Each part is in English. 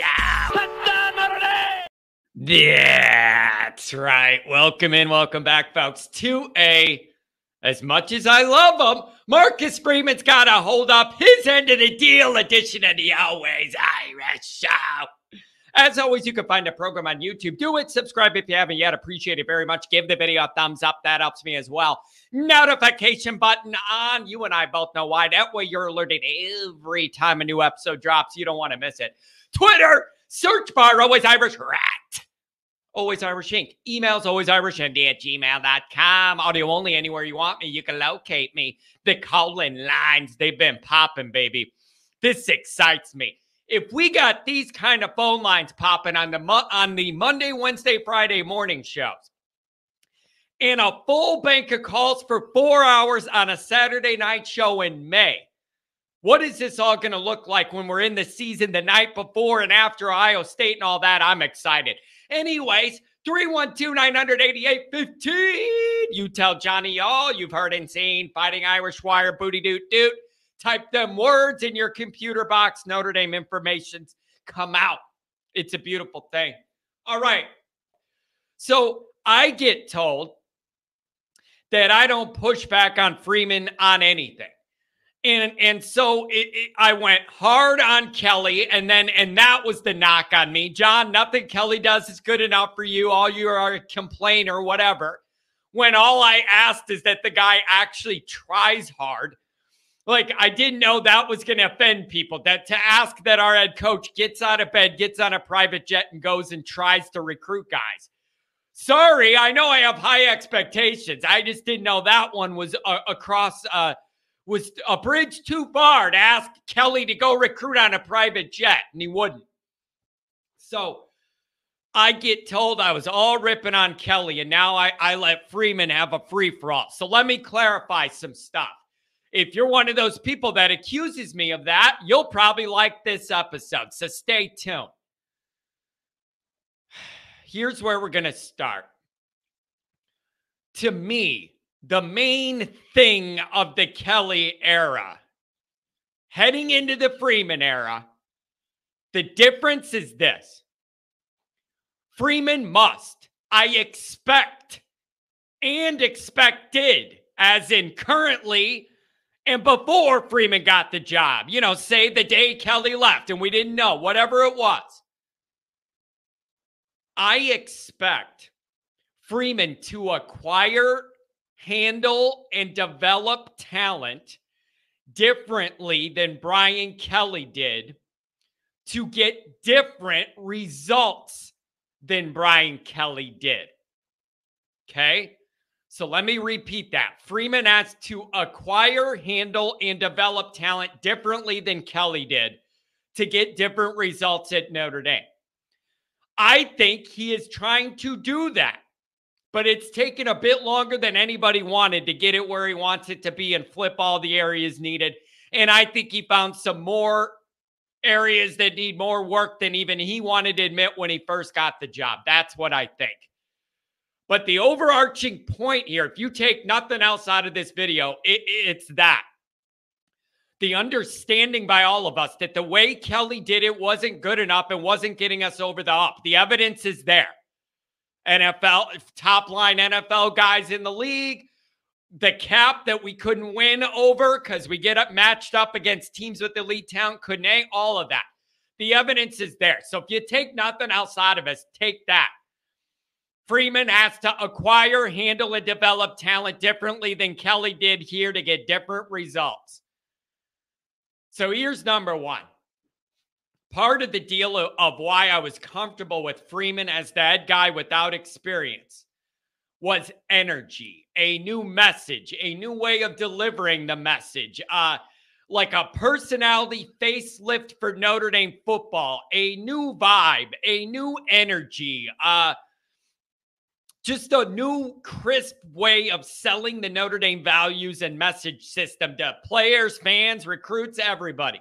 Show. That's right. Welcome in, welcome back, folks, to a. As much as I love him, Marcus Freeman's got to hold up his end of the deal edition of the Always Irish Show. As always, you can find the program on YouTube. Do it. Subscribe if you haven't yet. Appreciate it very much. Give the video a thumbs up. That helps me as well. Notification button on. You and I both know why. That way you're alerted every time a new episode drops. You don't want to miss it. Twitter, search bar, always Irish rat. Always Irish Inc. Emails, always Irish at gmail.com. Audio only anywhere you want me. You can locate me. The calling lines, they've been popping, baby. This excites me. If we got these kind of phone lines popping on the on the Monday, Wednesday, Friday morning shows, and a full bank of calls for four hours on a Saturday night show in May, what is this all going to look like when we're in the season the night before and after Ohio State and all that? I'm excited. Anyways, 312 988 15. You tell Johnny all you've heard and seen. Fighting Irish Wire, booty doot doot. Type them words in your computer box. Notre Dame information's come out. It's a beautiful thing. All right. So I get told that I don't push back on Freeman on anything. And and so it, it, I went hard on Kelly, and then and that was the knock on me, John. Nothing Kelly does is good enough for you. All you are a complainer, whatever. When all I asked is that the guy actually tries hard. Like I didn't know that was going to offend people. That to ask that our head coach gets out of bed, gets on a private jet, and goes and tries to recruit guys. Sorry, I know I have high expectations. I just didn't know that one was uh, across. Uh, was a bridge too far to ask Kelly to go recruit on a private jet, and he wouldn't. So I get told I was all ripping on Kelly, and now I, I let Freeman have a free for all. So let me clarify some stuff. If you're one of those people that accuses me of that, you'll probably like this episode. So stay tuned. Here's where we're going to start. To me, the main thing of the Kelly era, heading into the Freeman era, the difference is this. Freeman must, I expect, and expected, as in currently and before Freeman got the job, you know, say the day Kelly left and we didn't know, whatever it was. I expect Freeman to acquire handle and develop talent differently than Brian Kelly did to get different results than Brian Kelly did. Okay. So let me repeat that. Freeman has to acquire, handle, and develop talent differently than Kelly did to get different results at Notre Dame. I think he is trying to do that but it's taken a bit longer than anybody wanted to get it where he wants it to be and flip all the areas needed. And I think he found some more areas that need more work than even he wanted to admit when he first got the job. That's what I think. But the overarching point here, if you take nothing else out of this video, it, it's that. The understanding by all of us that the way Kelly did it wasn't good enough and wasn't getting us over the up. The evidence is there. NFL top line NFL guys in the league. The cap that we couldn't win over because we get up matched up against teams with elite talent, couldn't all of that. The evidence is there. So if you take nothing outside of us, take that. Freeman has to acquire, handle, and develop talent differently than Kelly did here to get different results. So here's number one part of the deal of why I was comfortable with Freeman as head guy without experience was energy, a new message, a new way of delivering the message, uh, like a personality facelift for Notre Dame football, a new vibe, a new energy, uh, just a new crisp way of selling the Notre Dame values and message system to players, fans, recruits, everybody.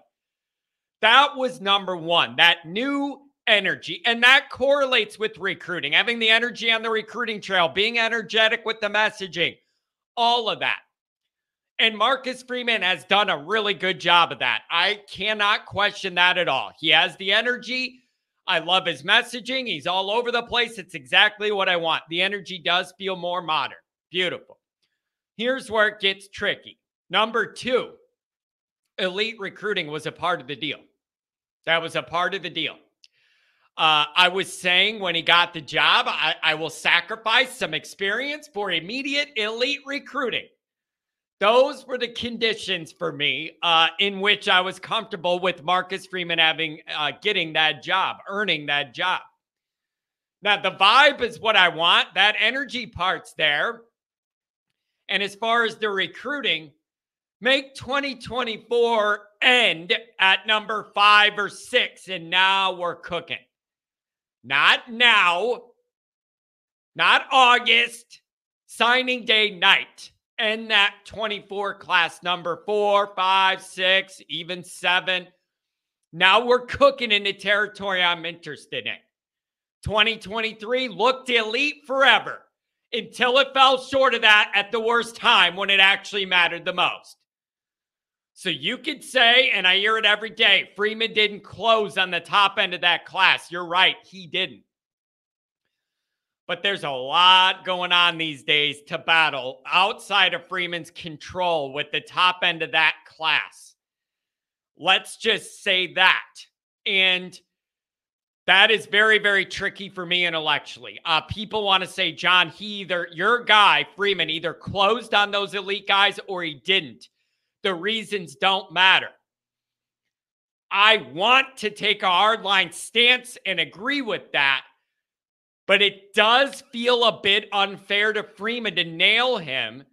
That was number one, that new energy. And that correlates with recruiting, having the energy on the recruiting trail, being energetic with the messaging, all of that. And Marcus Freeman has done a really good job of that. I cannot question that at all. He has the energy. I love his messaging. He's all over the place. It's exactly what I want. The energy does feel more modern. Beautiful. Here's where it gets tricky. Number two, elite recruiting was a part of the deal. That was a part of the deal. Uh, I was saying when he got the job, I, I will sacrifice some experience for immediate elite recruiting. Those were the conditions for me uh, in which I was comfortable with Marcus Freeman having uh, getting that job, earning that job. Now the vibe is what I want. That energy part's there. And as far as the recruiting, make 2024 end at number five or six, and now we're cooking. Not now, not August, signing day night and that 24 class number four, five, six, even seven. Now we're cooking in the territory I'm interested in. 2023 looked elite forever until it fell short of that at the worst time when it actually mattered the most. So you could say, and I hear it every day, Freeman didn't close on the top end of that class. You're right, he didn't. But there's a lot going on these days to battle outside of Freeman's control with the top end of that class. Let's just say that. And that is very, very tricky for me intellectually. Uh, people want to say, John, he either, your guy, Freeman, either closed on those elite guys or he didn't. The reasons don't matter. I want to take a hardline stance and agree with that but it does feel a bit unfair to Freeman to nail him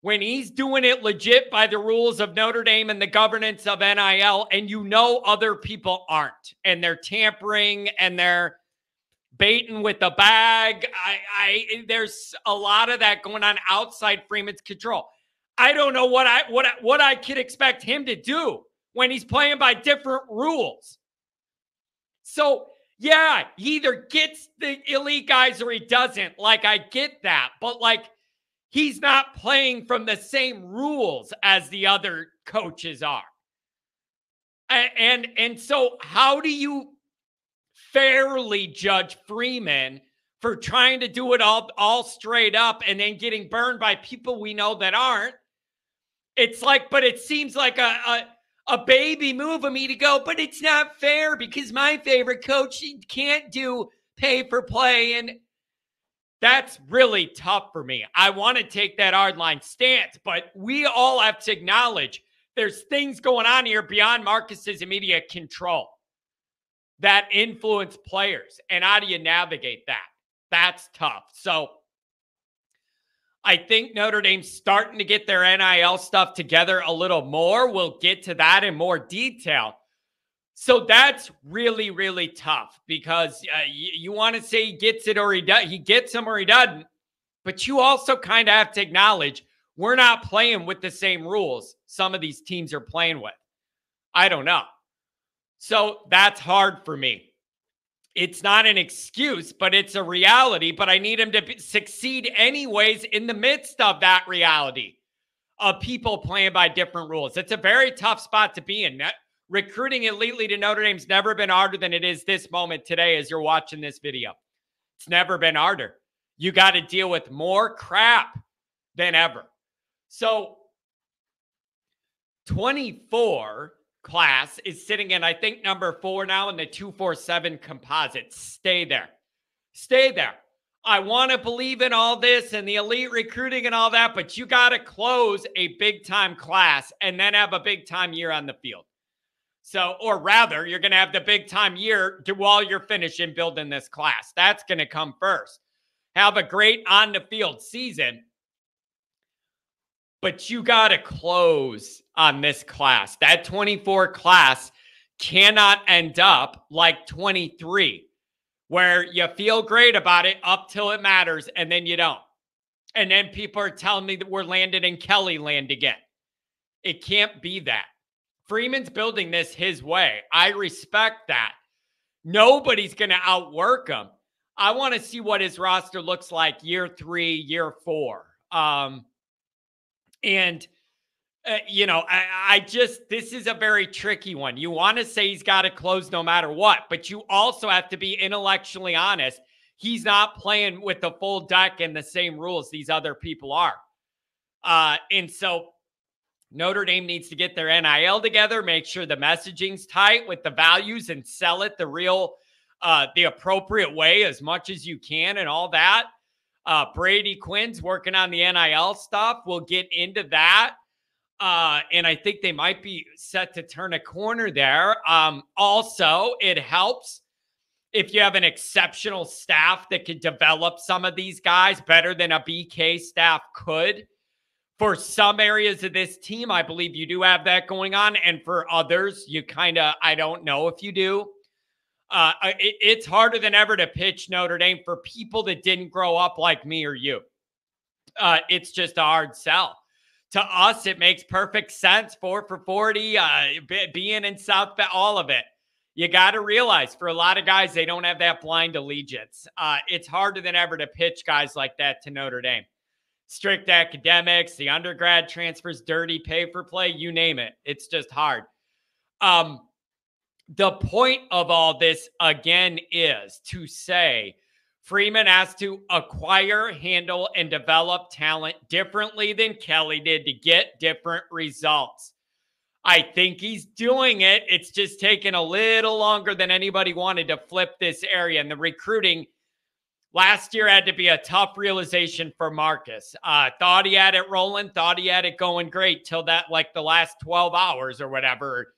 when he's doing it legit by the rules of Notre Dame and the governance of NIL, and you know other people aren't, and they're tampering and they're baiting with the bag. I, I there's a lot of that going on outside Freeman's control. I don't know what I what what I could expect him to do when he's playing by different rules. So yeah, he either gets the elite guys or he doesn't. Like, I get that. But, like, he's not playing from the same rules as the other coaches are. And and so how do you fairly judge Freeman for trying to do it all all straight up and then getting burned by people we know that aren't? It's like, but it seems like a, a a baby move of me to go, but it's not fair because my favorite coach can't do pay for play. And that's really tough for me. I want to take that hard line stance, but we all have to acknowledge there's things going on here beyond Marcus's immediate control that influence players. And how do you navigate that? That's tough. So I think Notre Dame's starting to get their NIL stuff together a little more. We'll get to that in more detail. So that's really, really tough because uh, you, you want to say he gets it or he does. He gets them or he doesn't. But you also kind of have to acknowledge we're not playing with the same rules some of these teams are playing with. I don't know. So that's hard for me it's not an excuse, but it's a reality. But I need him to succeed anyways in the midst of that reality of people playing by different rules. It's a very tough spot to be in. recruiting elitely to Notre Dame's never been harder than it is this moment today as you're watching this video. It's never been harder. You got to deal with more crap than ever. So 24 class is sitting in, I think, number four now in the 247 composite. Stay there. Stay there. I want to believe in all this and the elite recruiting and all that, but you got to close a big time class and then have a big time year on the field. So, or rather, you're going to have the big time year to, while you're finishing building this class. That's going to come first. Have a great on the field season but you got to close on this class. That 24 class cannot end up like 23, where you feel great about it up till it matters and then you don't. And then people are telling me that we're landed in Kelly land again. It can't be that. Freeman's building this his way. I respect that. Nobody's going to outwork him. I want to see what his roster looks like year three, year four. Um, and Uh, you know, I, I just, this is a very tricky one. You want to say he's got to close no matter what, but you also have to be intellectually honest. He's not playing with the full deck and the same rules these other people are. Uh, and so Notre Dame needs to get their NIL together, make sure the messaging's tight with the values and sell it the real, uh, the appropriate way as much as you can and all that. Uh, Brady Quinn's working on the NIL stuff. We'll get into that. Uh, and I think they might be set to turn a corner there. Um, also, it helps if you have an exceptional staff that could develop some of these guys better than a BK staff could. For some areas of this team, I believe you do have that going on. And for others, you kind of, I don't know if you do. Uh, it, it's harder than ever to pitch Notre Dame for people that didn't grow up like me or you. Uh, it's just a hard sell to us, it makes perfect sense. Four for 40, uh, being in South, all of it. You got to realize for a lot of guys, they don't have that blind allegiance. Uh, it's harder than ever to pitch guys like that to Notre Dame. Strict academics, the undergrad transfers, dirty pay for play, you name it. It's just hard. Um, the point of all this, again, is to say Freeman has to acquire, handle, and develop talent differently than Kelly did to get different results. I think he's doing it. It's just taken a little longer than anybody wanted to flip this area. And the recruiting last year had to be a tough realization for Marcus. Uh, thought he had it rolling, thought he had it going great till that, like the last 12 hours or whatever,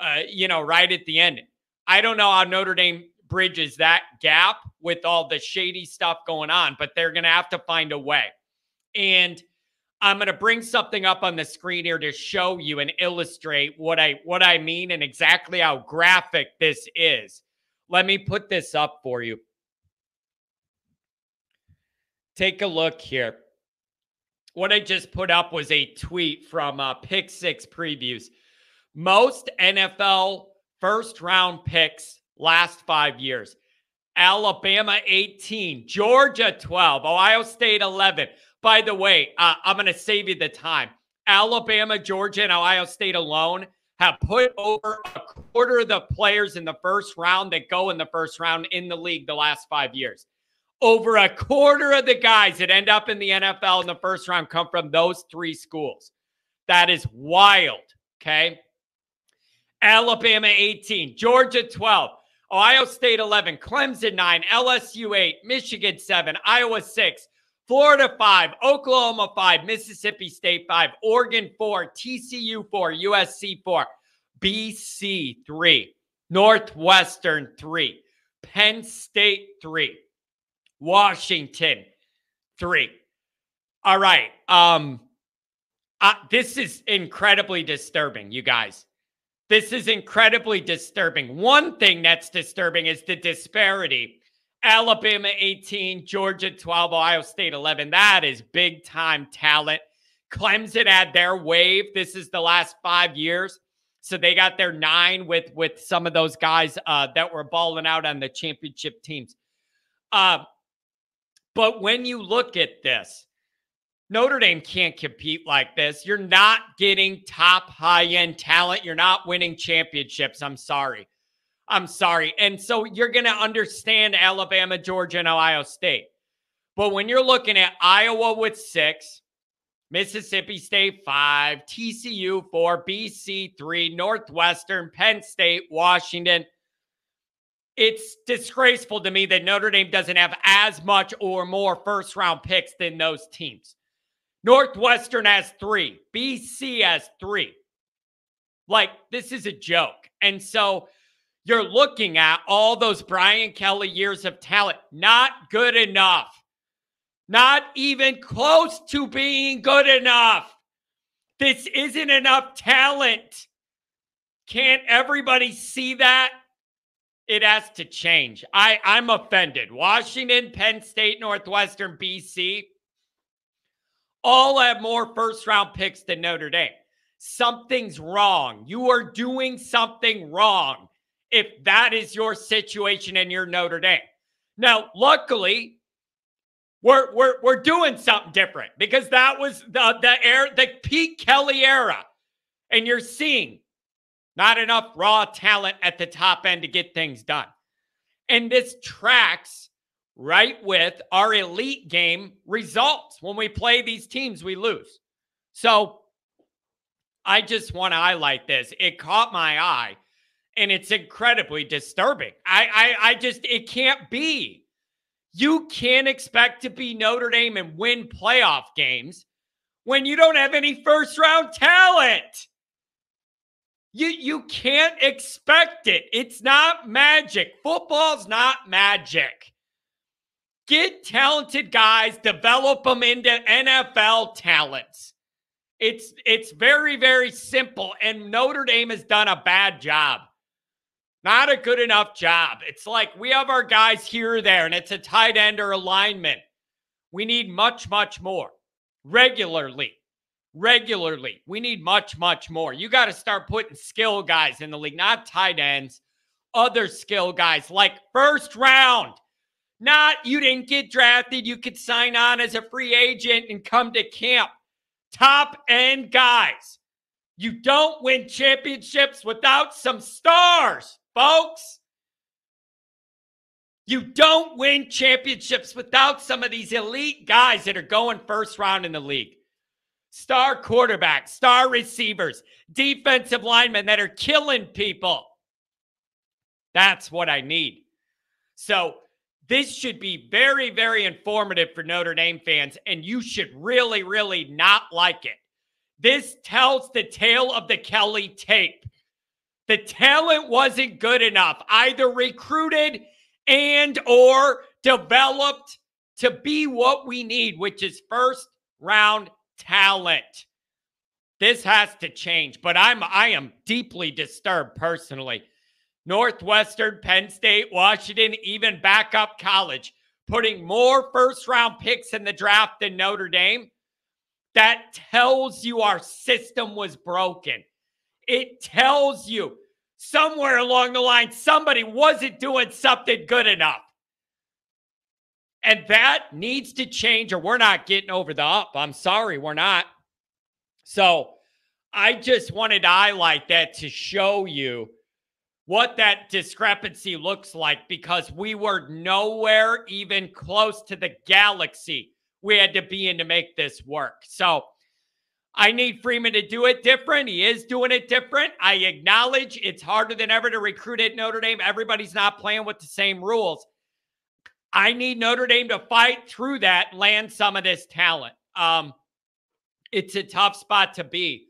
uh, you know, right at the end. I don't know how Notre Dame bridges that gap with all the shady stuff going on, but they're going to have to find a way. And I'm going to bring something up on the screen here to show you and illustrate what I what I mean and exactly how graphic this is. Let me put this up for you. Take a look here. What I just put up was a tweet from uh, Pick Six Previews. Most NFL first round picks last five years. Alabama 18, Georgia 12, Ohio State 11. By the way, uh, I'm going to save you the time. Alabama, Georgia, and Ohio State alone have put over a quarter of the players in the first round that go in the first round in the league the last five years. Over a quarter of the guys that end up in the NFL in the first round come from those three schools. That is wild. Okay. Alabama 18, Georgia 12, Ohio State 11, Clemson 9, LSU 8, Michigan 7, Iowa 6, Florida 5, Oklahoma 5, Mississippi State 5, Oregon 4, TCU 4, USC 4, BC 3, Northwestern 3, Penn State 3, Washington 3. All right. Um uh, this is incredibly disturbing, you guys. This is incredibly disturbing. One thing that's disturbing is the disparity. Alabama 18, Georgia 12, Ohio State 11. That is big time talent. Clemson had their wave. This is the last five years. So they got their nine with with some of those guys uh, that were balling out on the championship teams. Uh, but when you look at this, Notre Dame can't compete like this. You're not getting top high end talent. You're not winning championships. I'm sorry. I'm sorry. And so you're going to understand Alabama, Georgia, and Ohio State. But when you're looking at Iowa with six, Mississippi State five, TCU four, BC three, Northwestern, Penn State, Washington, it's disgraceful to me that Notre Dame doesn't have as much or more first round picks than those teams. Northwestern has three. BC has three. Like, this is a joke. And so you're looking at all those Brian Kelly years of talent. Not good enough. Not even close to being good enough. This isn't enough talent. Can't everybody see that? It has to change. I, I'm offended. Washington, Penn State, Northwestern, BC all have more first round picks than Notre Dame. Something's wrong. You are doing something wrong if that is your situation and you're Notre Dame. Now, luckily, we're we're we're doing something different because that was the the air the Pete Kelly era, and you're seeing not enough raw talent at the top end to get things done, and this tracks right with our elite game results. When we play these teams, we lose. So I just want to highlight this. It caught my eye, and it's incredibly disturbing. I I, I just it can't be you can't expect to be Notre Dame and win playoff games when you don't have any first round talent. You you can't expect it. It's not magic. Football's not magic. Get talented guys, develop them into NFL talents. It's it's very very simple and Notre Dame has done a bad job. Not a good enough job. It's like we have our guys here or there, and it's a tight end or alignment. We need much, much more regularly. Regularly. We need much, much more. You got to start putting skill guys in the league, not tight ends, other skill guys like first round. Not you didn't get drafted. You could sign on as a free agent and come to camp. Top end guys. You don't win championships without some stars folks. You don't win championships without some of these elite guys that are going first round in the league. Star quarterbacks, star receivers, defensive linemen that are killing people. That's what I need. So, this should be very, very informative for Notre Dame fans, and you should really, really not like it. This tells the tale of the Kelly tape. The talent wasn't good enough, either recruited and or developed to be what we need, which is first round talent. This has to change, but I'm I am deeply disturbed personally. Northwestern, Penn State, Washington, even backup college, putting more first round picks in the draft than Notre Dame. That tells you our system was broken. It tells you somewhere along the line somebody wasn't doing something good enough. And that needs to change, or we're not getting over the up. I'm sorry, we're not. So I just wanted to highlight that to show you what that discrepancy looks like because we were nowhere even close to the galaxy we had to be in to make this work. So I need Freeman to do it different. He is doing it different. I acknowledge it's harder than ever to recruit at Notre Dame. Everybody's not playing with the same rules. I need Notre Dame to fight through that, land some of this talent. Um, it's a tough spot to be,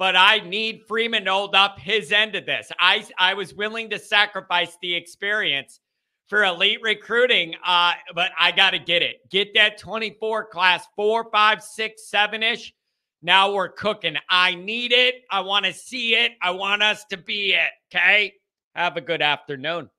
but I need Freeman to hold up his end of this. I I was willing to sacrifice the experience for elite recruiting, uh, but I got to get it. Get that 24 class, four, five, six, seven ish now we're cooking. I need it. I want to see it. I want us to be it. Okay. Have a good afternoon.